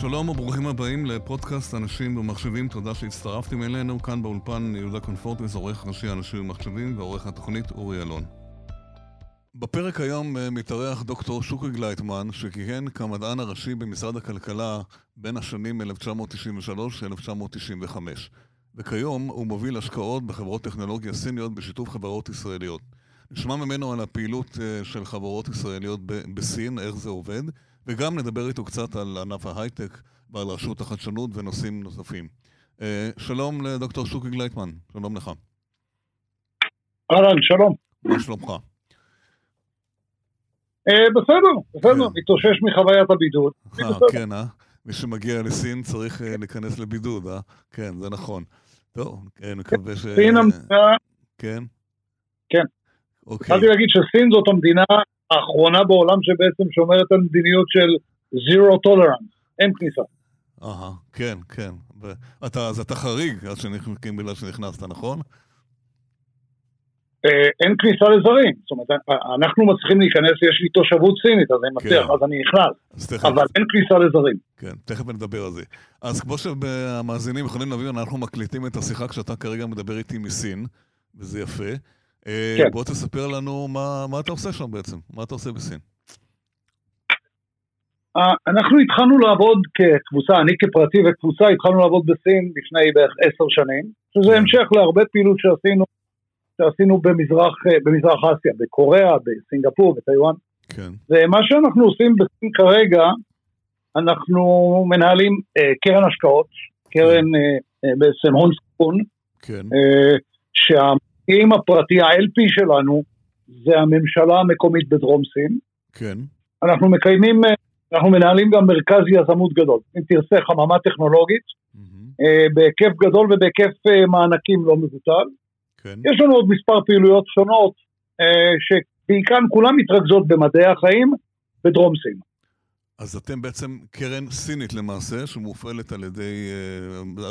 שלום וברוכים הבאים לפודקאסט אנשים ומחשבים, תודה שהצטרפתם אלינו. כאן באולפן יהודה קונפורטס, עורך ראשי אנשים ומחשבים ועורך התוכנית אורי אלון. בפרק היום אה, מתארח דוקטור שוקי גלייטמן, שכיהן כמדען הראשי במשרד הכלכלה בין השנים 1993 1995 וכיום הוא מוביל השקעות בחברות טכנולוגיה סיניות בשיתוף חברות ישראליות. נשמע ממנו על הפעילות אה, של חברות ישראליות בסין, איך זה עובד, וגם נדבר איתו קצת על ענף ההייטק ועל רשות החדשנות ונושאים נוספים. אה, שלום לדוקטור שוקי גלייטמן, שלום לך. אהלן, שלום. מה שלומך? אה, בסדר, בסדר, כן. מתאושש מחוויית הבידוד. אה, כן, אה? מי שמגיע לסין צריך להיכנס לבידוד, אה? כן, זה נכון. טוב, כן, מקווה ש... סין המדינה... כן? כן. אוקיי. התחלתי להגיד שסין זאת המדינה האחרונה בעולם שבעצם שומרת על מדיניות של zero tolerance, אין כניסה. אהה, כן, כן. ואתה, אז אתה חריג, אז שנכנסים בגלל שנכנסת, נכון? אה, אין כניסה לזרים, זאת אומרת, אנחנו מצליחים להיכנס, יש לי תושבות סינית, אז אני מצליח, כן. אז אני נכנס, אבל אין כניסה לזרים. כן, תכף נדבר על זה. אז כמו שהמאזינים יכולים להבין, אנחנו מקליטים את השיחה כשאתה כרגע מדבר איתי מסין, וזה יפה. אה, כן. בוא תספר לנו מה, מה אתה עושה שם בעצם, מה אתה עושה בסין. אה, אנחנו התחלנו לעבוד כקבוצה, אני כפרטי וקבוצה התחלנו לעבוד בסין לפני בערך עשר שנים, שזה כן. המשך להרבה פעילות שעשינו, שעשינו במזרח, אה, במזרח אסיה, בקוריאה, בסינגפור, בטיוואן. כן. ומה שאנחנו עושים בסין כרגע, אנחנו מנהלים אה, קרן השקעות, קרן כן. אה, אה, בעצם הון סיכון, כן. אה, שה... המשקיעים הפרטי, ה-LP שלנו, זה הממשלה המקומית בדרום סין. כן. אנחנו מקיימים, אנחנו מנהלים גם מרכז יזמות גדול. אם תרצה, חממה טכנולוגית, mm-hmm. בהיקף גדול ובהיקף אה, מענקים לא מבוטל. כן. יש לנו עוד מספר פעילויות שונות, אה, שבעיקר כולן מתרכזות במדעי החיים בדרום סין. אז אתם בעצם קרן סינית למעשה, שמופעלת על ידי,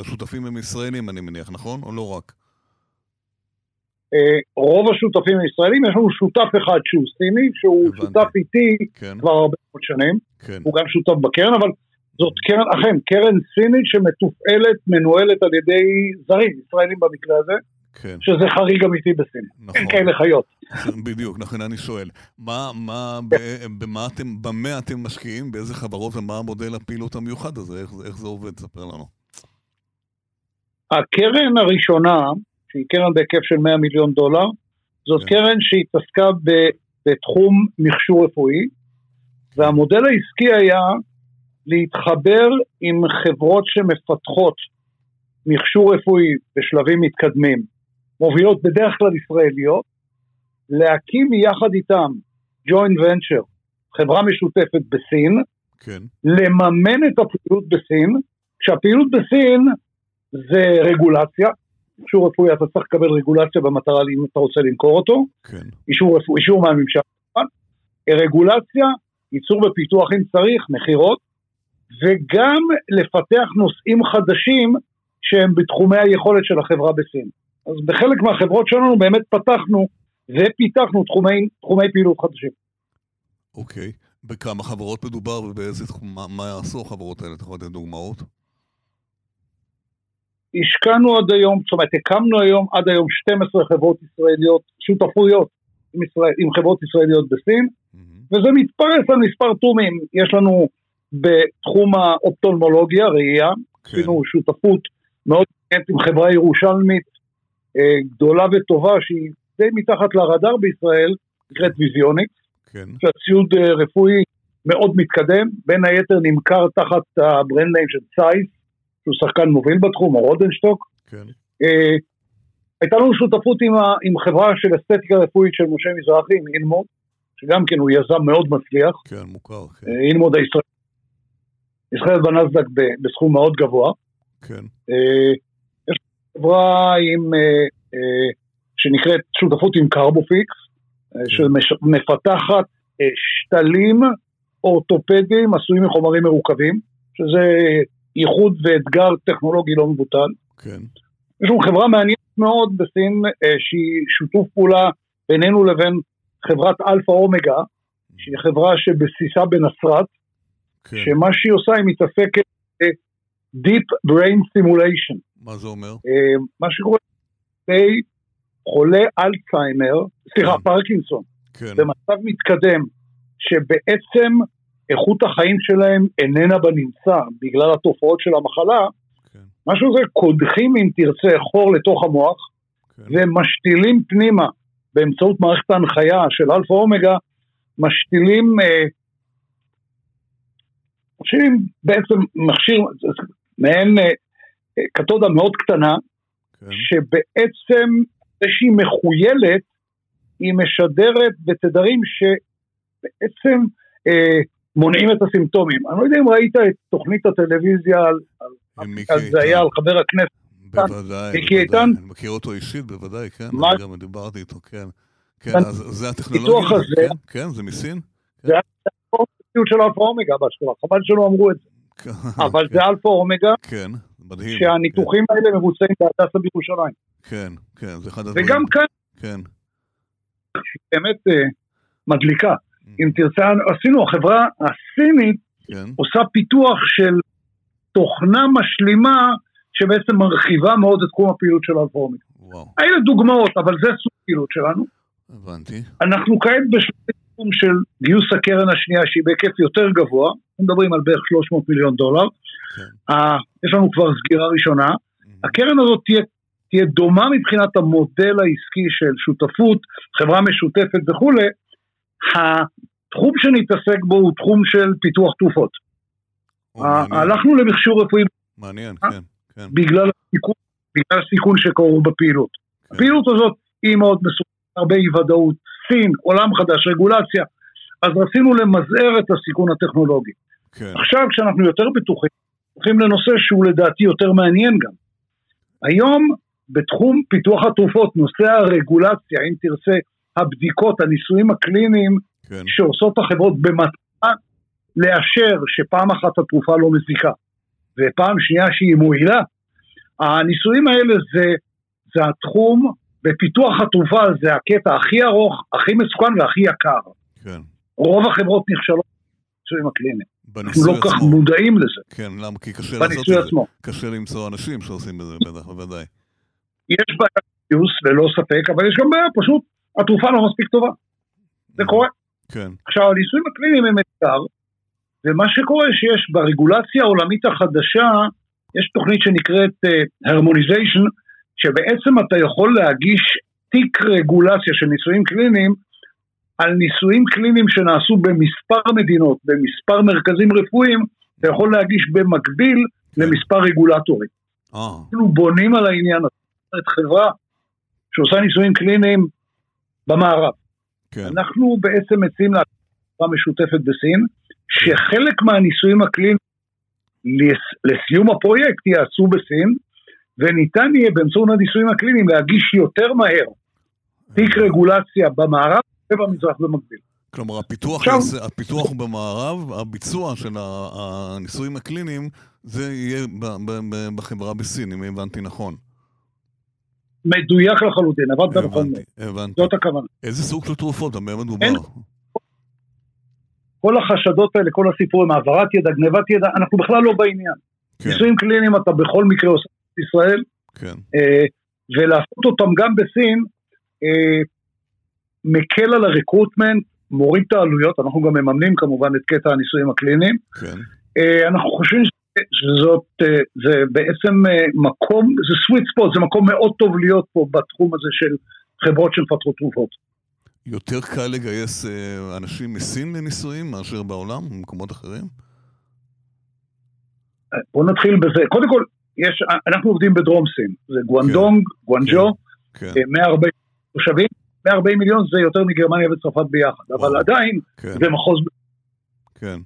השותפים הם ישראלים אני מניח, נכון? או לא רק? אה, רוב השותפים הישראלים, יש לנו שותף אחד שהוא סיני, שהוא הבנתי. שותף איתי כן. כבר הרבה מאוד שנים, כן. הוא גם שותף בקרן, אבל זאת קרן, אכן, קרן סינית שמתופעלת, מנוהלת על ידי זרים, ישראלים במקרה הזה, כן. שזה חריג אמיתי בסין, נכון. אין כאלה חיות. בדיוק, נכון, אני שואל, מה, מה, כן. במה אתם, במה אתם משקיעים, באיזה חברות ומה המודל הפעילות המיוחד הזה, איך, איך זה עובד, ספר לנו. הקרן הראשונה, שהיא קרן בהיקף של 100 מיליון דולר. זאת כן. קרן שהתעסקה בתחום מכשור רפואי, והמודל העסקי היה להתחבר עם חברות שמפתחות מכשור רפואי בשלבים מתקדמים, מובילות בדרך כלל ישראליות, להקים יחד איתם ג'וינט ונצ'ר, חברה משותפת בסין, כן. לממן את הפעילות בסין, כשהפעילות בסין זה רגולציה, אישור רפואי אתה צריך לקבל רגולציה במטרה אם אתה רוצה למכור אותו, כן. אישור, רפואי, אישור מהממשלה, רגולציה, ייצור ופיתוח אם צריך, מכירות, וגם לפתח נושאים חדשים שהם בתחומי היכולת של החברה בסין. אז בחלק מהחברות שלנו באמת פתחנו ופיתחנו תחומי, תחומי פעילות חדשים. אוקיי, בכמה חברות מדובר ובאיזה תחום, מה, מה יעשו החברות האלה? אתה יכול לתת דוגמאות? השקענו עד היום, זאת אומרת הקמנו היום עד היום 12 חברות ישראליות, שותפויות עם, ישראל, עם חברות ישראליות בסין, mm-hmm. וזה מתפרס על מספר תחומים, יש לנו בתחום האופתלמולוגיה, ראייה, כן. עשינו שותפות מאוד מעניינת עם חברה ירושלמית אה, גדולה וטובה שהיא די מתחת לרדאר בישראל, נקראת Visionix, כן. שהציוד אה, רפואי מאוד מתקדם, בין היתר נמכר תחת ה brand name של Zeiss, שהוא שחקן מוביל בתחום, או Rodenstock. כן. אה, הייתה לנו שותפות עם, ה, עם חברה של אסתטיקה רפואית של משה מזרחי, עם InMode, שגם כן הוא יזם מאוד מצליח. כן, מוכר. כן. אה, InMode הישראלי. נסחרת בנסדק בסכום מאוד גבוה. כן. אה, יש חברה עם, אה, אה, שנקראת שותפות עם CarboFix, אה, כן. שמפתחת אה, שתלים אורתופדיים עשויים מחומרים מרוכבים, שזה ייחוד ואתגר טכנולוגי לא מבוטל. כן. יש לנו חברה מעניינת מאוד בסין, אה, שהיא שיתוף פעולה בינינו לבין חברת אלפא אומגה, שהיא חברה שבסיסה בנצרת, כן. שמה שהיא עושה היא מתעסקת Deep Brain Stimulation. מה זה אומר? אה, מה שקורה, חולה אלצהיימר, סליחה, כן. פרקינסון, כן. במצב מתקדם, שבעצם איכות החיים שלהם איננה בנמצא בגלל התופעות של המחלה, כן. משהו זה קודחים אם תרצה חור לתוך המוח, כן. ומשתילים פנימה באמצעות מערכת ההנחיה של אלפא אומגה, משתילים, אה, משתילים בעצם מכשיר, מעין אה, קתודה מאוד קטנה, כן. שבעצם זה שהיא מחוילת, היא משדרת בתדרים שבעצם אה, מונעים את הסימפטומים. אני לא יודע אם ראית את תוכנית הטלוויזיה על, על זה היה על חבר הכנסת. בוודאי, מיקי איתן. אני מכיר אותו אישית, בוודאי, כן, מה? אני גם דיברתי איתו, כן. כן, אז זה הטכנולוגיה, הזה, כן, כן, זה מסין? זה הטכנולוגיה של אלפא אומגה בהשקעה, חבל שלא אמרו את זה. כן, אבל זה אלפא אומגה, כן, מדהים. שהניתוחים האלה מבוצעים בהדסה בירושלים. כן, כן, זה אחד הדברים. וגם כאן, כן. באמת אה, מדליקה. אם תרצה, עשינו, החברה הסינית כן. עושה פיתוח של תוכנה משלימה שבעצם מרחיבה מאוד את תחום הפעילות של אלפורמית. אלה דוגמאות, אבל זה סוג הפעילות שלנו. הבנתי. אנחנו כעת בשלום של גיוס הקרן השנייה שהיא בהיקף יותר גבוה, אנחנו מדברים על בערך 300 מיליון דולר. כן. Uh, יש לנו כבר סגירה ראשונה. Mm-hmm. הקרן הזאת תהיה, תהיה דומה מבחינת המודל העסקי של שותפות, חברה משותפת וכולי, התחום שנתעסק בו הוא תחום של פיתוח תרופות. הלכנו למכשור רפואי. מעניין, כן, כן. בגלל הסיכון, בגלל הסיכון שקורו בפעילות. כן. הפעילות הזאת היא מאוד מסוכנת, הרבה אי ודאות. סין, עולם חדש, רגולציה. אז רצינו למזער את הסיכון הטכנולוגי. כן. עכשיו כשאנחנו יותר בטוחים, הולכים לנושא שהוא לדעתי יותר מעניין גם. היום בתחום פיתוח התרופות, נושא הרגולציה, אם תרצה, הבדיקות, הניסויים הקליניים כן. שעושות החברות במטרה לאשר שפעם אחת התרופה לא מזיקה, ופעם שנייה שהיא מועילה. הניסויים האלה זה, זה התחום, בפיתוח התרופה זה הקטע הכי ארוך, הכי מסוכן והכי יקר. כן. רוב החברות נכשלות בניסויים הקליניים. אנחנו לא כך מודעים לזה. כן, למה? כי קשה לעשות את זה. עצמו. קשה למצוא אנשים שעושים בזה, בטח, בוודאי. יש בעיה גיוס, ללא ספק, אבל יש גם בעיה, פשוט התרופה לא מספיק טובה. זה קורה. כן. עכשיו, הניסויים הקליניים הם אתגר, ומה שקורה שיש ברגולציה העולמית החדשה, יש תוכנית שנקראת uh, Harmonization, שבעצם אתה יכול להגיש תיק רגולציה של ניסויים קליניים על ניסויים קליניים שנעשו במספר מדינות, במספר מרכזים רפואיים, אתה יכול להגיש במקביל כן. למספר רגולטורים. אה. אנחנו בונים על העניין הזה. חברה שעושה ניסויים קליניים במערב. כן. אנחנו בעצם מציעים להקמה משותפת בסין, שחלק מהניסויים הקליניים לסיום הפרויקט יעשו בסין, וניתן יהיה באמצעות הניסויים הקליניים להגיש יותר מהר תיק רגולציה במערב ובמזרח במקביל. כלומר, הפיתוח, עכשיו, הפיתוח הוא במערב, הביצוע של הניסויים הקליניים, זה יהיה בחברה בסין, אם הבנתי נכון. מדויק לחלוטין, עבדת נכון. הבנתי. זאת הכוונה. איזה סוג של תרופות? על מה מדובר? כל החשדות האלה, כל הסיפורים, העברת ידע, גנבת ידע, אנחנו בכלל לא בעניין. כן. ניסויים קליניים אתה בכל מקרה עושה בישראל, כן. אה, ולעשות אותם גם בסין, אה, מקל על הרקרוטמנט, מוריד את העלויות, אנחנו גם מממנים כמובן את קטע הניסויים הקליניים. כן. אה, אנחנו חושבים שזאת, אה, זה בעצם אה, מקום, זה סוויט ספוט, זה מקום מאוד טוב להיות פה בתחום הזה של חברות שמפתחות תרופות. יותר קל לגייס אה, אנשים מסין לניסויים מאשר בעולם, במקומות אחרים? בואו נתחיל בזה. קודם כל, יש, אנחנו עובדים בדרום סין, זה גואנדונג, כן, גואנג'ו, כן, כן. 140 תושבים, 140 מיליון זה יותר מגרמניה וצרפת ביחד, וואו, אבל עדיין כן. זה מחוז... כן.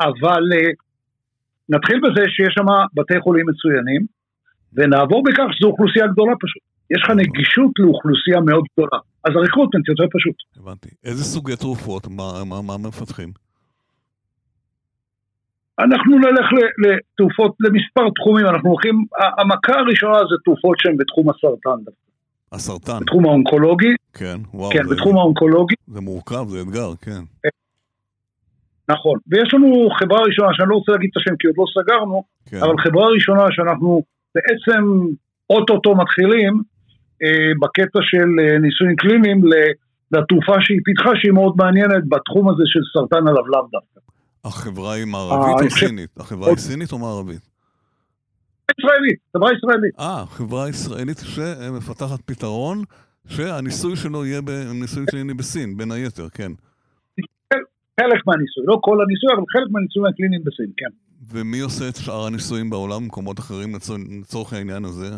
אבל נתחיל בזה שיש שם בתי חולים מצוינים, ונעבור בכך שזו אוכלוסייה גדולה פשוט. יש לך נגישות לאוכלוסייה מאוד גדולה, אז הריקרוטמנט יותר פשוט. הבנתי. איזה סוגי תרופות? מה, מה, מה מפתחים? אנחנו נלך לתרופות, למספר תחומים, אנחנו הולכים, המכה הראשונה זה תרופות שהן בתחום הסרטן הסרטן. בתחום האונקולוגי. כן, וואו. כן, זה, בתחום האונקולוגי. זה מורכב, זה אתגר, כן. נכון. ויש לנו חברה ראשונה, שאני לא רוצה להגיד את השם כי עוד לא סגרנו, כן. אבל חברה ראשונה שאנחנו בעצם אוטוטו מתחילים אה, בקטע של אה, ניסויים קליניים לתרופה שהיא פיתחה שהיא מאוד מעניינת בתחום הזה של סרטן הלבלב דווקא. החברה היא מערבית אה, או סינית? החברה היא סינית או מערבית? ישראלית, חברה ישראלית. אה, חברה ישראלית שמפתחת פתרון שהניסוי שלו יהיה בניסוי קליני בסין, בין היתר, כן. חלק מהניסוי, לא כל הניסוי, אבל חלק מהניסויים הקליניים בסין, כן. ומי עושה את שאר הניסויים בעולם, במקומות אחרים, לצורך העניין הזה?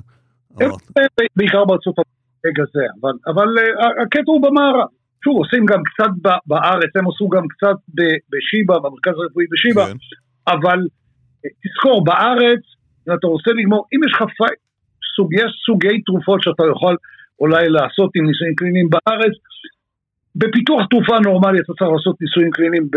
בעיקר בארצות הרגע זה, אבל, אבל uh, הקטע הוא במערב. שוב, עושים גם קצת בארץ, הם עשו גם קצת בשיבא, במרכז הרפואי בשיבא, כן. אבל אה, תזכור, בארץ, אם אתה רוצה לגמור, אם יש לך. סוג, יש סוגי תרופות שאתה יכול אולי לעשות עם ניסויים קליניים בארץ, בפיתוח תרופה נורמלית אתה צריך לעשות ניסויים קליניים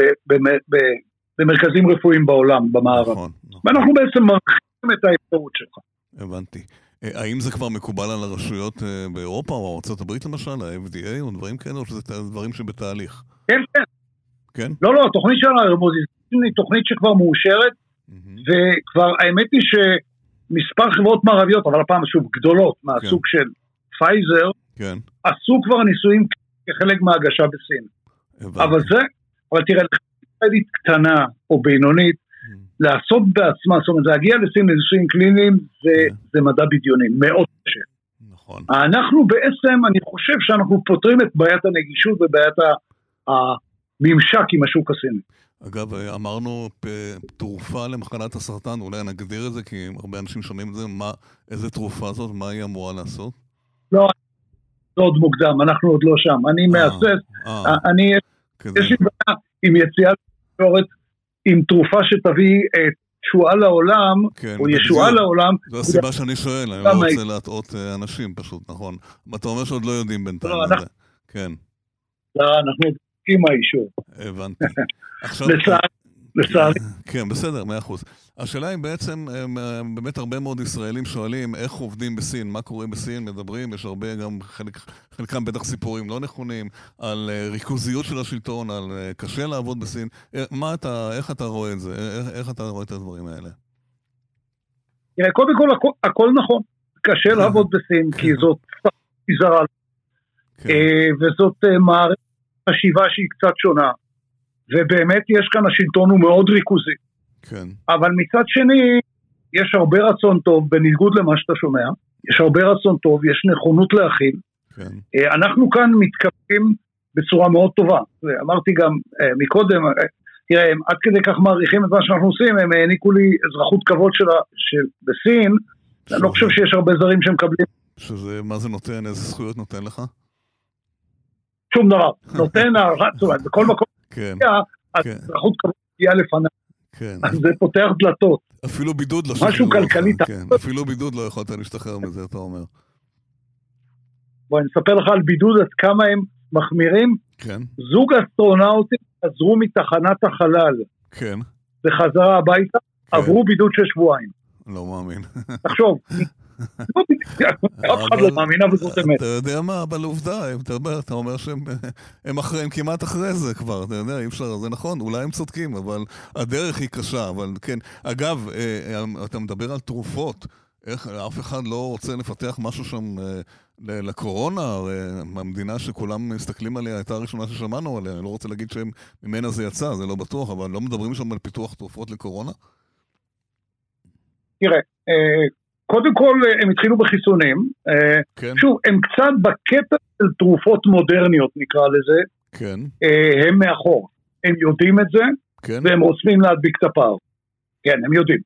במרכזים רפואיים בעולם, במערב. נכון, נכון. ואנחנו בעצם מרחיבים את האפשרות שלך. הבנתי. אה, האם זה כבר מקובל על הרשויות אה, באירופה או ארה"ב למשל, ה-FDA או דברים כאלה, או שזה דברים שבתהליך? כן, כן. כן? לא, לא, התוכנית של הרמוזיזם היא תוכנית שכבר מאושרת, וכבר האמת היא שמספר חברות מערביות, אבל הפעם שוב גדולות, מהסוג כן. של פייזר, כן. עשו כבר ניסויים כחלק מההגשה בסין. אבל זה, אבל תראה, ישראלית קטנה או בינונית, לעשות בעצמה, זאת אומרת להגיע לסין לניסויים קליניים זה, כן. זה מדע בדיוני, מאוד קשה. נכון. אנחנו בעצם, אני חושב שאנחנו פותרים את בעיית הנגישות ובעיית הממשק עם השוק הסיני. אגב, אמרנו תרופה למחלת הסרטן, אולי נגדיר את זה, כי הרבה אנשים שומעים את זה, מה, איזה תרופה זאת, מה היא אמורה לעשות? לא, זה עוד מוקדם, אנחנו עוד לא שם. אני אה, מהסס, אה. אני, יש לי בעיה עם יציאת תקשורת עם תרופה שתביא תשועה לעולם, כן, או ישועה לעולם. זו הסיבה שאני שואל, אני לא רוצה להטעות אה, אנשים פשוט, נכון. אתה אומר שעוד לא יודעים בינתיים לא, אנחנו... כן. לא, אנחנו עם האישור. הבנתי. עכשיו... לצערי. כן, בסדר, מאה אחוז. השאלה היא בעצם, אה, באמת הרבה מאוד ישראלים שואלים איך עובדים בסין, מה קורה בסין, מדברים, יש הרבה גם, חלק, חלקם בטח סיפורים לא נכונים, על אה, ריכוזיות של השלטון, על אה, קשה לעבוד בסין. מה אתה, איך אתה רואה את זה? איך, איך אתה רואה את הדברים האלה? תראה, קודם כל הכל, הכל נכון. קשה לעבוד בסין, כי כן. זאת זרה, כן. וזאת מערכת חשיבה שהיא קצת שונה. ובאמת יש כאן, השלטון הוא מאוד ריכוזי. כן. אבל מצד שני, יש הרבה רצון טוב, בניגוד למה שאתה שומע, יש הרבה רצון טוב, יש נכונות להכיל. כן. אה, אנחנו כאן מתכוונים בצורה מאוד טובה. אמרתי גם אה, מקודם, אה, תראה, הם עד כדי כך מעריכים את מה שאנחנו עושים, הם העניקו לי אזרחות כבוד של, של בסין, אני לא חושב שיש הרבה זרים שמקבלים. שזה, מה זה נותן? איזה זכויות נותן לך? שום דבר. נותן הערכה, זאת אומרת, בכל מקום כן. האזרחות כבוד הגיעה לפניו. כן. אז זה פותח דלתות. אפילו בידוד לא משהו כלכלי. כן, אפילו בידוד לא יכולת להשתחרר מזה, אתה אומר. בוא, אני אספר לך על בידוד עד כמה הם מחמירים. כן. זוג אסטרונאוטים חזרו מתחנת החלל. כן. בחזרה הביתה, כן. עברו בידוד של שבועיים. לא מאמין. תחשוב, אף אחד לא מאמין, אבל זאת אמת. אתה יודע מה, אבל עובדה, אתה אומר שהם אחריהם כמעט אחרי זה כבר, אתה יודע, אי אפשר, זה נכון, אולי הם צודקים, אבל הדרך היא קשה, אבל כן. אגב, אה, אה, אתה מדבר על תרופות. איך אף אחד לא רוצה לפתח משהו שם אה, לקורונה? הרי המדינה שכולם מסתכלים עליה הייתה הראשונה ששמענו עליה, אני לא רוצה להגיד שממנה זה יצא, זה לא בטוח, אבל לא מדברים שם על פיתוח תרופות לקורונה? תראה, קודם כל אה, הם התחילו בחיסונים, אה, כן. שוב, הם קצת בקטע של תרופות מודרניות נקרא לזה, כן. אה, הם מאחור, הם יודעים את זה, כן. והם רוצים להדביק את הפער, כן, הם יודעים,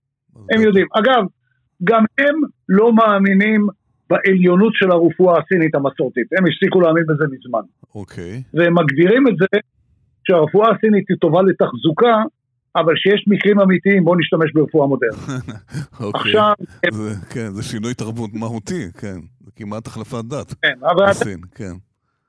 הם יודעים. אגב, גם הם לא מאמינים בעליונות של הרפואה הסינית המסורתית, הם הפסיקו להאמין בזה מזמן. אוקיי. והם מגדירים את זה שהרפואה הסינית היא טובה לתחזוקה, אבל כשיש מקרים אמיתיים בואו נשתמש ברפואה מודרנית. אוקיי. עכשיו... זה, כן, זה שינוי תרבות מהותי, כן. זה כמעט החלפת דת. כן, אבל... בסין, כן.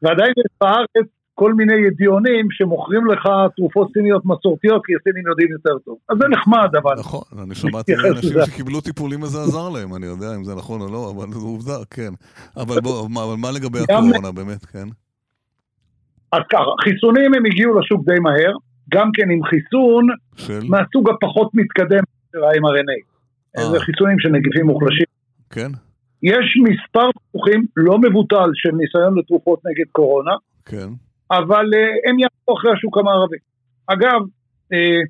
ועדיין יש בארץ כל מיני ידיעונים שמוכרים לך תרופות סיניות מסורתיות, כי הסינים יודעים יותר טוב. אז זה נחמד, אבל... נכון, אני שמעתי אנשים שקיבלו טיפולים וזה עזר להם, אני יודע אם זה נכון או לא, אבל זו עובדה, כן. אבל בוא, אבל מה לגבי הקורונה באמת, כן? אז ככה, חיסונים הם הגיעו לשוק די מהר, גם כן עם חיסון של? מהסוג הפחות מתקדם של ה-mRNA. אה. זה חיסונים של נגיפים מוחלשים. כן? יש מספר פיתוחים לא מבוטל של ניסיון לתרופות נגד קורונה, כן. אבל אה, הם יעברו אחרי השוק המערבי. אגב, אה,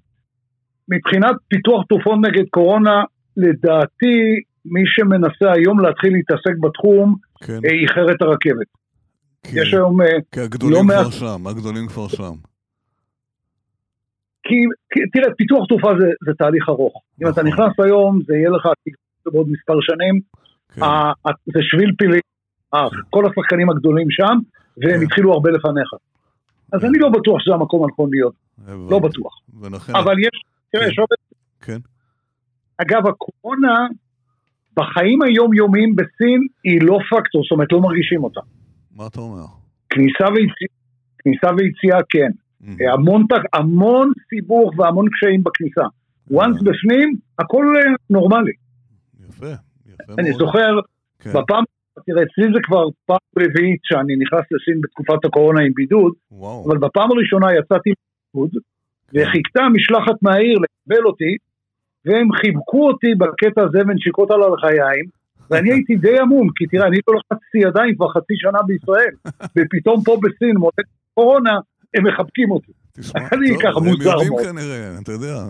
מבחינת פיתוח תרופות נגד קורונה, לדעתי מי שמנסה היום להתחיל להתעסק בתחום, כן. אה, איחר את הרכבת. כי- יש היום... אה, כי הגדולים לא כבר מעט- שם, הגדולים כבר שם. כי, כי תראה, פיתוח תרופה זה, זה תהליך ארוך. אם אתה נכון. נכנס היום, זה יהיה לך בעוד מספר שנים. כן. ה- זה שביל פילים. אה, כל השחקנים הגדולים שם, והם כן. התחילו הרבה לפניך. אז אני לא בטוח שזה המקום הנכון להיות. לא בטוח. ולכן... אבל יש, תראה, כן. יש הרבה... כן. אגב, הקורונה, בחיים היומיומיים בסין, היא לא פקטור, זאת אומרת, לא מרגישים אותה. מה אתה אומר? כניסה ויציאה, כניסה ויציאה כן. המון, המון סיבוך והמון קשיים בכניסה. once בפנים, הכל אה, נורמלי. יפה, יפה אני מאוד. זוכר, כן. בפעם, תראה, אצלי זה כבר פעם רביעית שאני נכנס לסין בתקופת הקורונה עם בידוד, וואו. אבל בפעם הראשונה יצאתי מבידוד, כן. וחיכתה משלחת מהעיר לקבל אותי, והם חיבקו אותי בקטע הזה ונשיקות על הלחיים, ואני הייתי די עמום, כי תראה, אני לא לחצתי ידיים כבר חצי שנה בישראל, ופתאום פה בסין, מועד קורונה, הם מחבקים אותי. תשמע, אני טוב, ככה הם מוזר יודעים מאוד. כנראה, אתה יודע,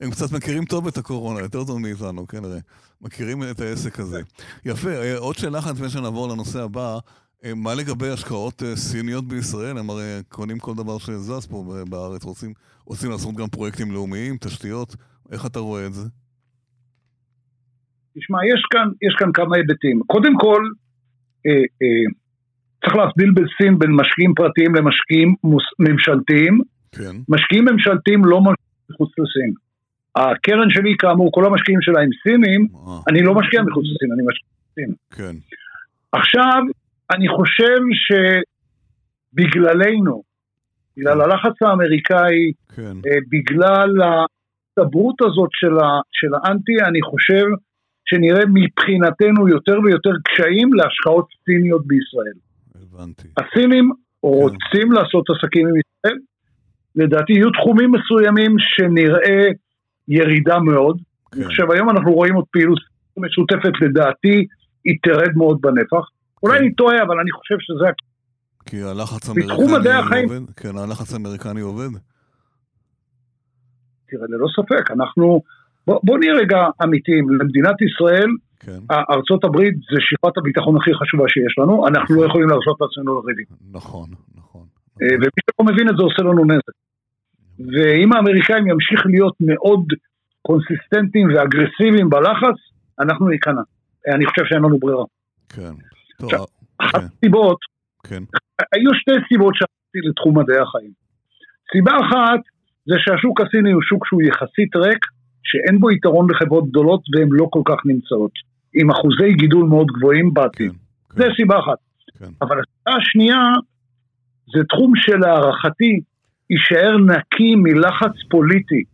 הם קצת מכירים טוב את הקורונה, יותר טוב מאיתנו, כנראה. מכירים את העסק הזה. יפה, אה, עוד שאלה אחת לפני שנעבור לנושא הבא. אה, מה לגבי השקעות אה, סיניות בישראל? הם הרי קונים כל דבר שזז פה בארץ, רוצים, רוצים לעשות גם פרויקטים לאומיים, תשתיות. איך אתה רואה את זה? תשמע, יש כאן, יש כאן כמה היבטים. קודם כל, אה, אה, צריך להבדיל בסין בין משקיעים פרטיים למשקיעים מוס, ממשלתיים. כן, משקיעים ממשלתיים לא משקיעים מחוץ לסין. הקרן שלי, כאמור, כל המשקיעים שלה הם סינים, אה, אני לא משקיע מחוץ לסין, אני משקיע. כן, עכשיו, אני חושב שבגללנו, בגלל הלחץ האמריקאי, כן, אה, בגלל ההצטברות הזאת של, ה, של האנטי, אני חושב שנראה מבחינתנו יותר ויותר קשיים להשקעות סיניות בישראל. הבנתי. הסינים רוצים לעשות עסקים עם ישראל, לדעתי יהיו תחומים מסוימים שנראה ירידה מאוד. אני כן, חושב היום אנחנו רואים עוד פעילות משותפת, לדעתי היא תרד מאוד בנפח. אולי כן. אני טועה, אבל אני חושב שזה... כי הלחץ האמריקני. עובד? כן, הלחץ האמריקני עובד? תראה, ללא ספק, אנחנו... בוא, בוא נהיה רגע אמיתיים, למדינת ישראל, כן, ארצות הברית זה שכבת הביטחון הכי חשובה שיש לנו, אנחנו לא יכולים להרשות לעצמנו לריבים. נכון, נכון. אה, ומי שלא מבין את זה עושה לנו נזק. ואם האמריקאים ימשיך להיות מאוד קונסיסטנטים ואגרסיביים בלחץ, אנחנו ניכנע. אה, אני חושב שאין לנו ברירה. כן. עכשיו, אה, אחת כן, הסיבות, כן, היו שתי סיבות שהלכתי לתחום מדעי החיים. סיבה אחת זה שהשוק הסיני הוא שוק שהוא יחסית ריק, שאין בו יתרון לחברות גדולות והן לא כל כך נמצאות. עם אחוזי גידול מאוד גבוהים בעתיד. כן. זה סיבה אחת. כן. אבל הסיבה השנייה זה תחום שלהערכתי יישאר נקי מלחץ פוליטי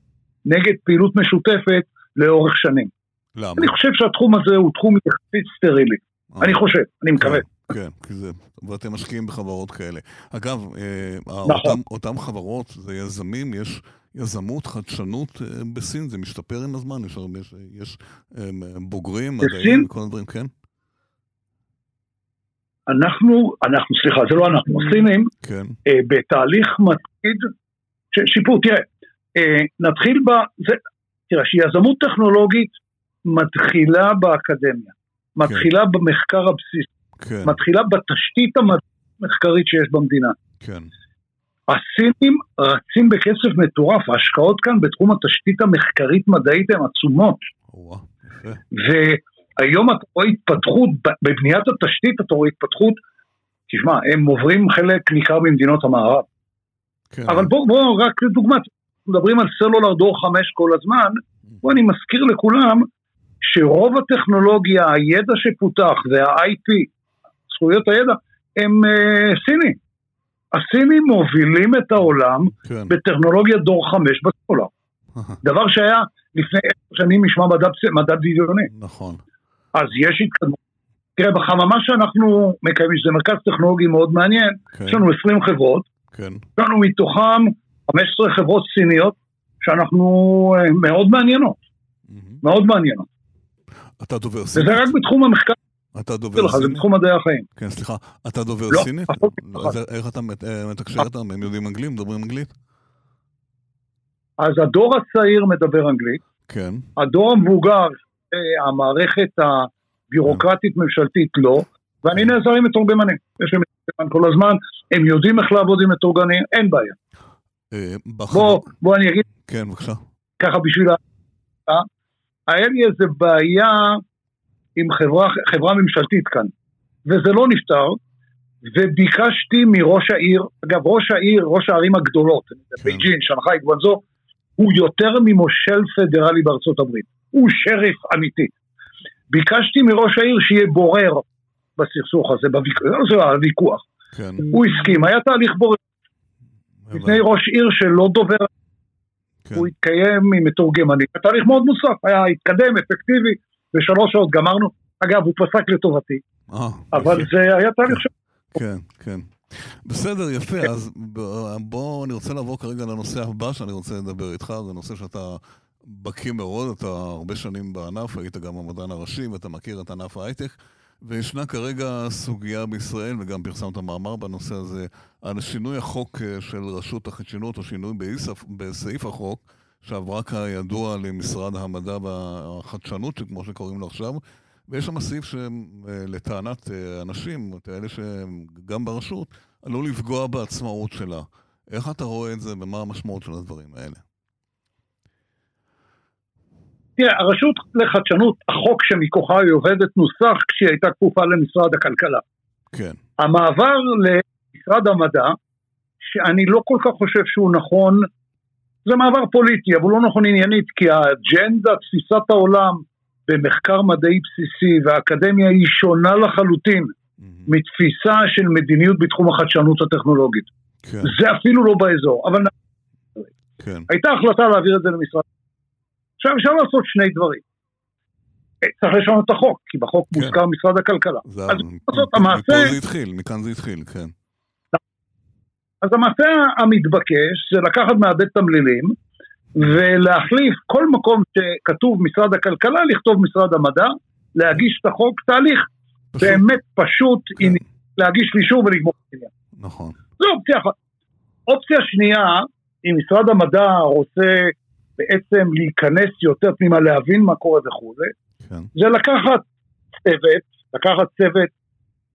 נגד פעילות משותפת לאורך שנים. למה? אני חושב שהתחום הזה הוא תחום יחסית סטרילי. אה, אני חושב, אני מקווה. כן, כן, כי זה, ואתם משקיעים בחברות כאלה. אגב, אה, נכון. אותם, אותם חברות, זה יזמים, יש יזמות, חדשנות אה, בסין, זה משתפר עם הזמן, יש הרבה, יש אה, בוגרים, בסין? מדעיים, כל הדברים, כן? אנחנו, אנחנו, סליחה, זה לא אנחנו, הסינים, כן, אה, בתהליך מתמיד שיפור. תראה, אה, נתחיל ב... זה, תראה, שיזמות טכנולוגית מתחילה באקדמיה, מתחילה במחקר הבסיסי, כן, מתחילה בתשתית המחקרית שיש במדינה. כן, הסינים רצים בקצב מטורף, ההשקעות כאן בתחום התשתית המחקרית-מדעית הן עצומות. והיום אתה רואה התפתחות, בבניית התשתית אתה רואה התפתחות, תשמע, הם עוברים חלק ניכר ממדינות המערב. כן, אבל בואו בוא, רק לדוגמה, אנחנו מדברים על סלולר דור 5 כל הזמן, בואו אני מזכיר לכולם שרוב הטכנולוגיה, הידע שפותח וה-IP, זכויות הידע, הם uh, סינים. הסינים מובילים את העולם כן, בטכנולוגיה דור 5 בסולר. דבר שהיה לפני עשר שנים נשמע מדע, מדע בדיוני. נכון, אז יש התקדמות. תראה, בחממה שאנחנו מקיימים, שזה מרכז טכנולוגי מאוד מעניין, כן, יש לנו 20 חברות, כן, יש לנו מתוכם 15 חברות סיניות שאנחנו אה, מאוד מעניינות, מאוד מעניינות. אתה דובר סינית? וזה רק בתחום המחקר. אתה דובר סינית? זה בתחום מדעי החיים. כן, סליחה. אתה דובר לא, סינית? לא, איך אתה מתקשר איתם? הם יודעים אנגלית? מדברים אנגלית? אז הדור הצעיר מדבר אנגלית. כן. הדור המבוגר, המערכת הביורוקרטית-ממשלתית לא, ואני נעזר עם מתורגמנים. יש לי מתורגמן כל הזמן, הם יודעים איך לעבוד עם מתורגנים, אין בעיה. אה, בוא, בוא אני אגיד. כן, בבקשה. ככה בשביל ה... היה לי איזה בעיה עם חברה, חברה ממשלתית כאן, וזה לא נפתר, וביקשתי מראש העיר, אגב ראש העיר, ראש הערים הגדולות, כן. בייג'ין, שנגחאי, גוונזו, הוא יותר ממושל פדרלי בארצות הברית, הוא שריף אמיתי. ביקשתי מראש העיר שיהיה בורר בסכסוך הזה, בוויכוח. כן. הוא הסכים, היה תהליך בורר. לפני ראש עיר שלא דובר, כן. הוא התקיים עם מתורגמנים. תהליך מאוד מוסף, היה התקדם, אפקטיבי, בשלוש שעות גמרנו. אגב, הוא פסק לטובתי, אה, אבל יפה. זה היה תהליך ש... כן, כן. בסדר, יפה, אז בואו, אני רוצה לעבור כרגע לנושא הבא שאני רוצה לדבר איתך, זה נושא שאתה בקיא מאוד, אתה הרבה שנים בענף, היית גם המדען הראשי ואתה מכיר את ענף ההייטק. וישנה כרגע סוגיה בישראל, וגם פרסמת מאמר בנושא הזה, על שינוי החוק אה, של רשות החדשנות, או שינוי בסעיף החוק, שעברה כידוע למשרד המדע והחדשנות, כמו שקוראים לו עכשיו, ויש שם סעיף שלטענת אה, אנשים, כאלה שגם ברשות, עלול לפגוע בעצמאות שלה. איך אתה רואה את זה ומה המשמעות של הדברים האלה? תראה, הרשות לחדשנות, החוק שמכוחה היא עובדת נוסח כשהיא הייתה כפופה למשרד הכלכלה. כן. המעבר למשרד המדע, שאני לא כל כך חושב שהוא נכון, זה מעבר פוליטי, אבל לא נכון עניינית, כי האג'נדה, תפיסת העולם במחקר מדעי בסיסי והאקדמיה היא שונה לחלוטין mm-hmm. מתפיסה של מדיניות בתחום החדשנות הטכנולוגית. כן. זה אפילו לא באזור, אבל כן. הייתה החלטה להעביר את זה למשרד עכשיו אפשר לעשות שני דברים. צריך לשנות את החוק, כי בחוק כן. מוזכר משרד הכלכלה. זה, אז מ- לעשות המעשה, מפה זה התחיל, מכאן זה התחיל, כן. אז המעשה המתבקש זה לקחת מהבית תמלילים ולהחליף כל מקום שכתוב משרד הכלכלה, לכתוב משרד המדע, להגיש את החוק, תהליך פשוט, באמת פשוט, כן. עם- להגיש אישור ולגמור את העניין. נכון. זו אופציה אחת. אופציה שנייה, אם משרד המדע רוצה בעצם להיכנס יותר פנימה, להבין מה קורה וכולי, כן. זה לקחת צוות, לקחת צוות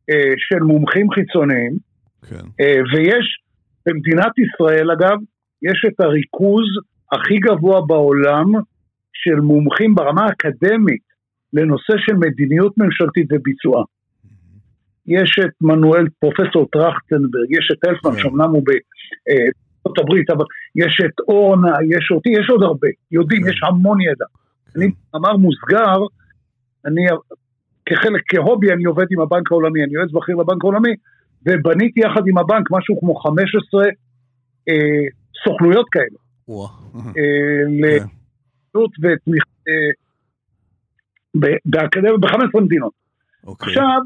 אה, של מומחים חיצוניים, כן. אה, ויש במדינת ישראל אגב, יש את הריכוז הכי גבוה בעולם של מומחים ברמה האקדמית לנושא של מדיניות ממשלתית וביצועה. יש את מנואל, פרופסור טרכטנברג, יש את אלפמן, כן. שאומנם הוא בארצות הברית, אבל יש את אורנה, יש אותי, יש עוד הרבה, יודעים, כן. יש המון ידע. כן. אני, מאמר מוסגר, אני כחלק, כהובי, אני עובד עם הבנק העולמי, אני יועץ בכיר לבנק העולמי, ובניתי יחד עם הבנק משהו כמו 15 אה, סוכנויות כאלה, וואה. אה, כן. לתלות ותמיכה אה, ב- באקדמיה ב-15 מדינות. אוקיי. עכשיו,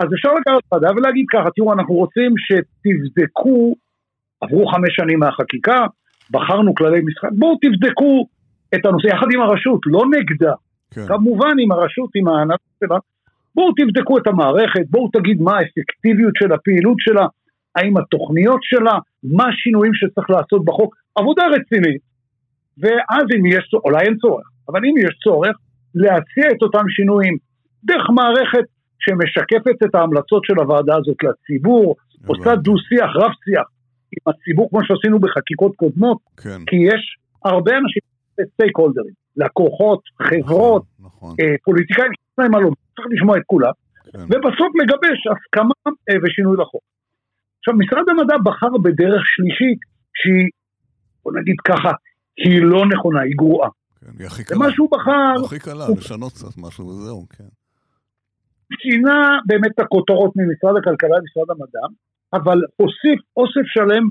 אז אפשר לקחת ועדה ולהגיד ככה, תראו, אנחנו רוצים שתבדקו, עברו חמש שנים מהחקיקה, בחרנו כללי משחק, בואו תבדקו את הנושא יחד עם הרשות, לא נגדה. כן. כמובן עם הרשות, עם הענף שלה, בואו תבדקו את המערכת, בואו תגיד מה האפקטיביות של הפעילות שלה, האם התוכניות שלה, מה השינויים שצריך לעשות בחוק, עבודה רצינית, ואז אם יש אולי אין צורך, אבל אם יש צורך, להציע את אותם שינויים דרך מערכת שמשקפת את ההמלצות של הוועדה הזאת לציבור, עושה. דו-שיח, רב-שיח עם הציבור כמו שעשינו בחקיקות קודמות, כן. כי יש הרבה אנשים, סטייק הולדרים, לקוחות, חברות, נכון. אה, פוליטיקאים, להם מה לומר, צריך לשמוע את כולם, כן. ובסוף לגבש הסכמה אה, ושינוי לחוק. עכשיו, משרד המדע בחר בדרך שלישית, שהיא, בוא נגיד ככה, היא לא נכונה, היא גרועה. כן. היא הכי קלה. ומה שהוא בחר, הכי קלה, הוא- לשנות קצת משהו וזהו, כן. שינה באמת את הכותרות ממשרד הכלכלה למשרד המדע, אבל הוסיף אוסף שלם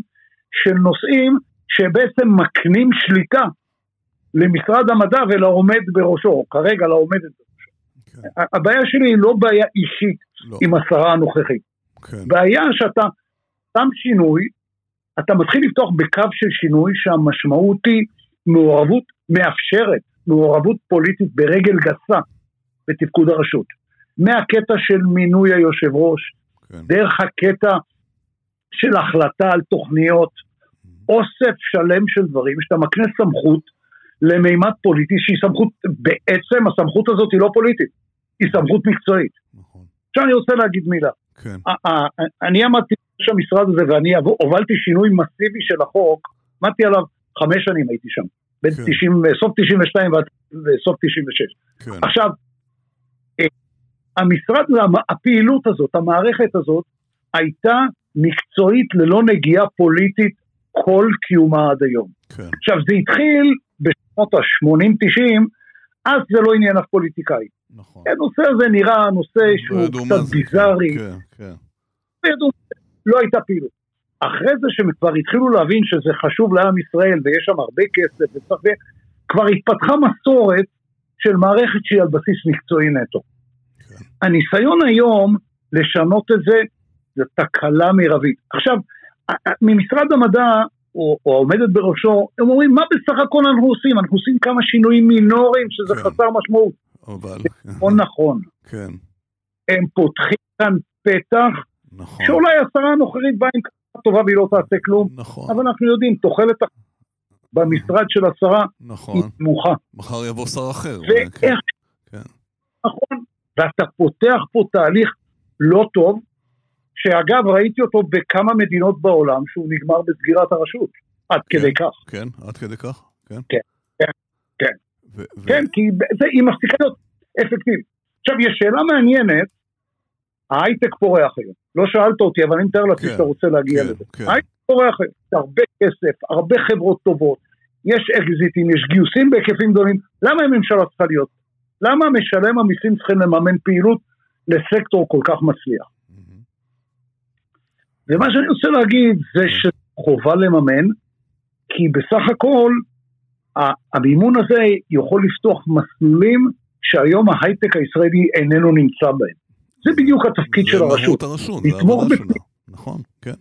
של נושאים שבעצם מקנים שליטה למשרד המדע ולעומד בראשו, או כרגע לעומדת בראשו. כן. הבעיה שלי היא לא בעיה אישית לא. עם השרה הנוכחית. כן. בעיה שאתה שם שינוי, אתה מתחיל לפתוח בקו של שינוי שהמשמעות היא מעורבות מאפשרת, מעורבות פוליטית ברגל גסה בתפקוד הרשות. מהקטע של מינוי היושב ראש, כן. דרך הקטע של החלטה על תוכניות, אוסף שלם של דברים שאתה מקנה סמכות למימד פוליטי שהיא סמכות, בעצם הסמכות הזאת היא לא פוליטית, היא סמכות מקצועית. נכון. עכשיו אני רוצה להגיד מילה. כן. אני עמדתי בראש המשרד הזה ואני הובלתי שינוי מסיבי של החוק, עמדתי עליו חמש שנים הייתי שם, בין כן. 90, סוף 92 ועד סוף 96. כן. עכשיו, אה, המשרד, הפעילות הזאת, המערכת הזאת, הייתה מקצועית ללא נגיעה פוליטית כל קיומה עד היום. כן. עכשיו, זה התחיל בשנות ה-80-90, אז זה לא עניין אף פוליטיקאי. נכון. הנושא הזה נראה נושא שהוא קצת ביזארי. כן, כן. לא הייתה פעילות. אחרי זה שכבר התחילו להבין שזה חשוב לעם ישראל ויש שם הרבה כסף וצריך... כבר התפתחה מסורת של מערכת שהיא על בסיס מקצועי נטו. כן. הניסיון היום לשנות את זה, זה תקלה מרבית. עכשיו, ממשרד המדע, או, או העומדת בראשו, הם אומרים, מה בסך הכל אנחנו עושים? אנחנו עושים כמה שינויים מינוריים שזה כן. חסר משמעות. אבל... נכון נכון. כן. הם פותחים כאן פתח, נכון. שאולי השרה הנוכחית באה עם כמה טובה והיא לא תעשה כלום, נכון. אבל אנחנו יודעים, תוחלת במשרד של השרה נכון. היא נמוכה. מחר יבוא שר אחר. ואיך... כן. כן. נכון, ואתה פותח פה תהליך לא טוב, שאגב ראיתי אותו בכמה מדינות בעולם שהוא נגמר בסגירת הרשות, עד כן, כדי כך. כן, עד כדי כך, כן. כן, כן, כן. ו- כן, כי זה, היא מפסיקה להיות אפקטיבית. עכשיו, יש שאלה מעניינת, ההייטק פורח היום. לא שאלת אותי, אבל אני מתאר לעצמי כן, שאתה רוצה להגיע כן, לזה. כן. ההייטק פורח היום, הרבה כסף, הרבה חברות טובות, יש אקזיטים, יש גיוסים בהיקפים גדולים, למה הממשלה צריכה להיות? למה משלם המיסים צריכים לממן פעילות לסקטור כל כך מצליח? ומה שאני רוצה להגיד זה שחובה לממן, כי בסך הכל המימון הזה יכול לפתוח מסלולים שהיום ההייטק הישראלי איננו נמצא בהם. זה בדיוק התפקיד של הרשות. זה הרשות, זה העבודה שלה. נכון, כן.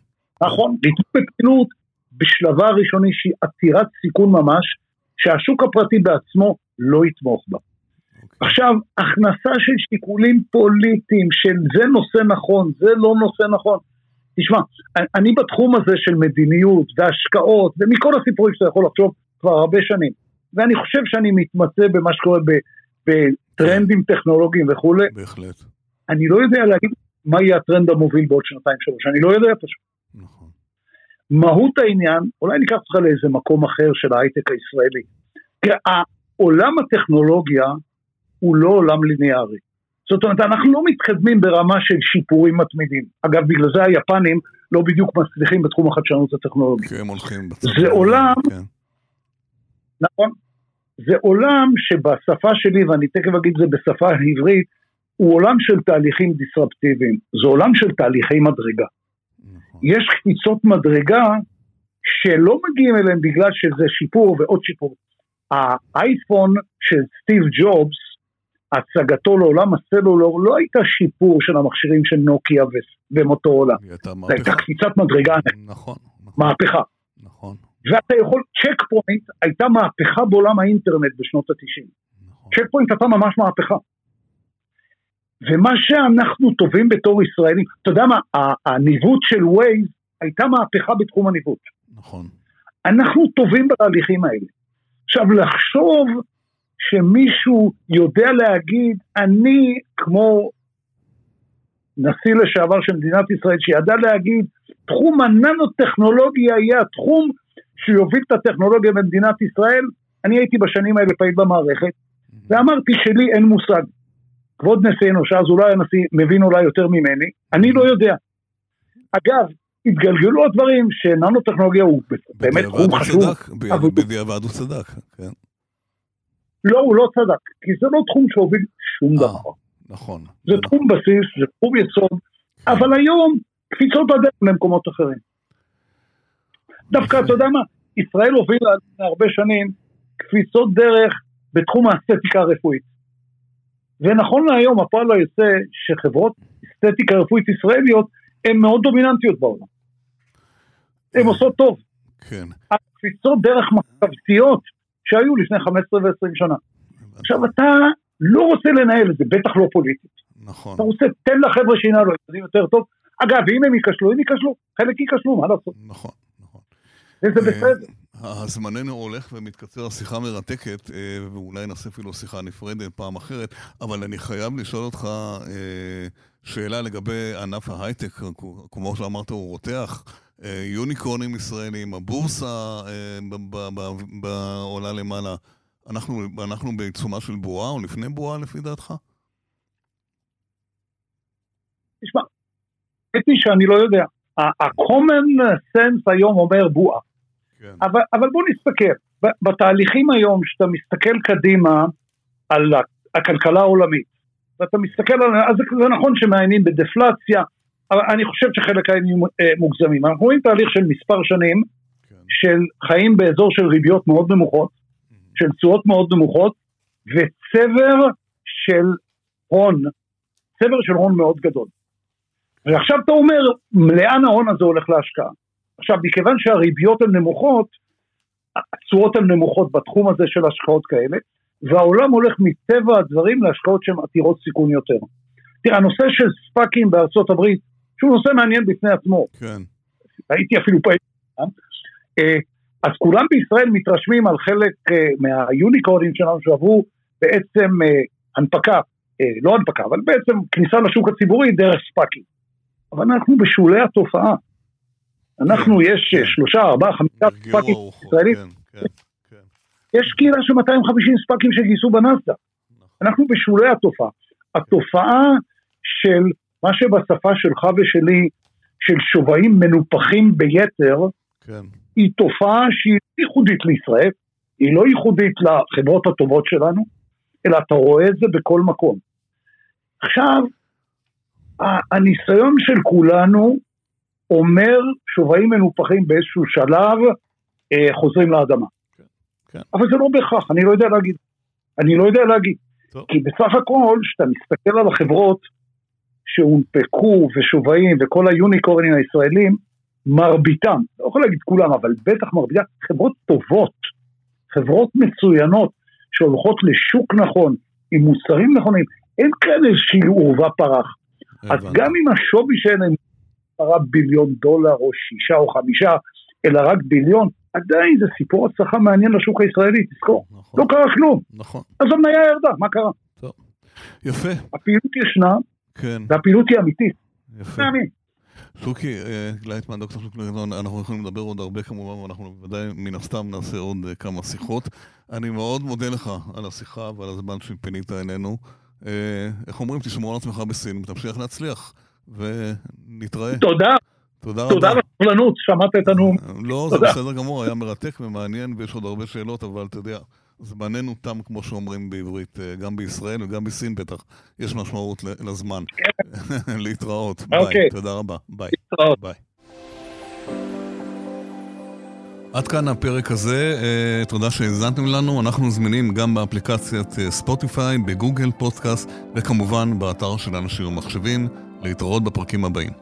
נכון, לתמוך בפעילות בשלבה הראשוני שהיא עתירת סיכון ממש, שהשוק הפרטי בעצמו לא יתמוך בה. Okay. אוקיי. עכשיו, הכנסה של שיקולים פוליטיים של זה נושא נכון, זה לא נושא נכון, תשמע, אני בתחום הזה של מדיניות והשקעות ומכל הסיפורים שאתה יכול לחשוב כבר הרבה שנים, ואני חושב שאני מתמצא במה שקורה בטרנדים טכנולוגיים וכולי. בהחלט. אני לא יודע להגיד מה יהיה הטרנד המוביל בעוד שנתיים שלוש, אני לא יודע פשוט. נכון. מהות העניין, אולי ניקח אותך לאיזה מקום אחר של ההייטק הישראלי. תראה, עולם הטכנולוגיה הוא לא עולם ליניארי. זאת אומרת, אנחנו לא מתקדמים ברמה של שיפורים מתמידים. אגב, בגלל זה היפנים לא בדיוק מצליחים בתחום החדשנות הטכנולוגית. כי הם הולכים בצד. זה עולם, כן. נכון, זה עולם שבשפה שלי, ואני תכף אגיד את זה בשפה העברית, הוא עולם של תהליכים דיסרפטיביים. זה עולם של תהליכי מדרגה. נכון. יש קפיצות מדרגה שלא מגיעים אליהם בגלל שזה שיפור ועוד שיפור. האייפון של סטיב ג'ובס הצגתו לעולם הסלולר לא הייתה שיפור של המכשירים של נוקיה ומוטורולה. זו הייתה קפיצת מדרגה. נכון. נכון. מהפכה. נכון. ואתה יכול, צ'ק פוינט הייתה מהפכה בעולם האינטרנט בשנות ה-90. נכון. צ'ק פוינט הייתה ממש מהפכה. ומה שאנחנו טובים בתור ישראלים, אתה יודע מה, הניווט של וייז הייתה מהפכה בתחום הניווט. נכון. אנחנו טובים בתהליכים האלה. עכשיו לחשוב שמישהו יודע להגיד, אני כמו נשיא לשעבר של מדינת ישראל, שידע להגיד, תחום הננו-טכנולוגיה יהיה התחום שיוביל את הטכנולוגיה במדינת ישראל, אני הייתי בשנים האלה פעיל במערכת, ואמרתי שלי אין מושג. כבוד נשיאנו, שאז אולי הנשיא מבין אולי יותר ממני, אני לא יודע. אגב, התגלגלו הדברים שננו טכנולוגיה הוא באמת תחום חשוב. בדיעבד הוא צדק, כן. לא, הוא לא צדק, כי זה לא תחום שהוביל שום אה, דבר. נכון. זה תחום בסיס, זה תחום יסוד, אבל היום קפיצות בדרך למקומות אחרים. דווקא, אתה יודע מה, ישראל הובילה הרבה שנים קפיצות דרך בתחום האסתטיקה הרפואית. ונכון להיום, הפועל היוצא שחברות אסתטיקה רפואית ישראליות הן מאוד דומיננטיות בעולם. הן עושות טוב. כן. הקפיצות דרך מחשבתיות שהיו לפני 15 ו-20 שנה. עכשיו אתה לא רוצה לנהל את זה, בטח לא פוליטית. נכון. אתה רוצה, תן לחבר'ה שינהלו, יודעים יותר טוב. אגב, אם הם ייכשלו, הם ייכשלו, חלק ייכשלו, מה לעשות? נכון. וזה בסדר. זמננו הולך ומתקצר, השיחה מרתקת, אה, ואולי נעשה אפילו שיחה נפרדת פעם אחרת, אבל אני חייב לשאול אותך אה, שאלה לגבי ענף ההייטק, כמו שאמרת, הוא רותח. אה, יוניקורנים ישראלים, הבורסה בעולה למעלה. אנחנו, אנחנו בעיצומה של בועה או לפני בועה לפי דעתך? תשמע, האמת שאני לא יודע. ה-common sense היום אומר בועה. כן. אבל, אבל בוא נסתכל, בתהליכים היום, שאתה מסתכל קדימה על הכלכלה העולמית, ואתה מסתכל על, אז זה, נכון שמעיינים בדפלציה, אבל אני חושב שחלק היו אה, מוגזמים. אנחנו רואים תהליך של מספר שנים, כן. של חיים באזור של ריביות מאוד נמוכות, mm-hmm. של תשואות מאוד נמוכות, וצבר של הון, צבר של הון מאוד גדול. ועכשיו אתה אומר, לאן ההון הזה הולך להשקעה? עכשיו, מכיוון שהריביות הן נמוכות, התשואות הן נמוכות בתחום הזה של השקעות כאלה, והעולם הולך מטבע הדברים להשקעות שהן עתירות סיכון יותר. תראה, הנושא של ספאקים בארצות הברית, שהוא נושא מעניין בפני עצמו. כן. הייתי אפילו פעם. אה, אז כולם בישראל מתרשמים על חלק אה, מהיוניקורנים שלנו שעברו בעצם אה, הנפקה, לא הנפקה, אבל בעצם כניסה לשוק הציבורי דרך ספאקים. אבל אנחנו בשולי התופעה. אנחנו, כן, יש כן. שלושה, ארבעה, חמישה ספאקים ישראלים. כן, יש קהילה של 250 ספאקים שגייסו בנסדה. נכון. אנחנו בשולי התופעה. התופעה של מה שבשפה שלך ושלי, של שווים מנופחים ביתר, כן. היא תופעה שהיא ייחודית לישראל, היא לא ייחודית לחברות הטובות שלנו, אלא אתה רואה את זה בכל מקום. עכשיו, הניסיון של כולנו אומר שווים מנופחים באיזשהו שלב אה, חוזרים לאדמה. כן, כן. אבל זה לא בהכרח, אני לא יודע להגיד. אני לא יודע להגיד. טוב. כי בסך הכל, כשאתה מסתכל על החברות שהונפקו ושווים וכל היוניקורנים הישראלים, מרביתם, לא יכול להגיד כולם, אבל בטח מרביתם, חברות טובות, חברות מצוינות, שהולכות לשוק נכון, עם מוצרים נכונים, אין כאן איזושהי עורבא פרח. אז גם אם השווי שלהם עשרה ביליון דולר או שישה או חמישה, אלא רק ביליון, עדיין זה סיפור הצלחה מעניין לשוק הישראלי, תזכור. נכון. לא קרה כלום. נכון. אז המניה ירדה, מה קרה? טוב. יפה. הפעילות ישנה, כן. והפעילות היא אמיתית. יפה. שוקי, אה, גלייטמן, דוקטור שוקי גלייטמן, אנחנו יכולים לדבר עוד הרבה כמובן, ואנחנו בוודאי מן הסתם נעשה עוד אה, כמה שיחות. אני מאוד מודה לך על השיחה ועל הזמן שפינית אלינו. אה, איך אומרים, תשמור על עצמך בסין ותמשיך להצליח. ונתראה. תודה. תודה רבה. תודה לסבלנות, שמעת את הנאום. לא, זה בסדר גמור, היה מרתק ומעניין ויש עוד הרבה שאלות, אבל אתה יודע, זמננו תם, כמו שאומרים בעברית, אה, גם בישראל וגם בסין בטח. יש משמעות לזמן. כן. להתראות. ביי. אוקיי. תודה רבה. ביי. להתראות. ביי. עד כאן הפרק הזה, uh, תודה שהאזנתם לנו, אנחנו זמינים גם באפליקציית ספוטיפיי, בגוגל פודקאסט וכמובן באתר של אנשים ומחשבים, להתראות בפרקים הבאים.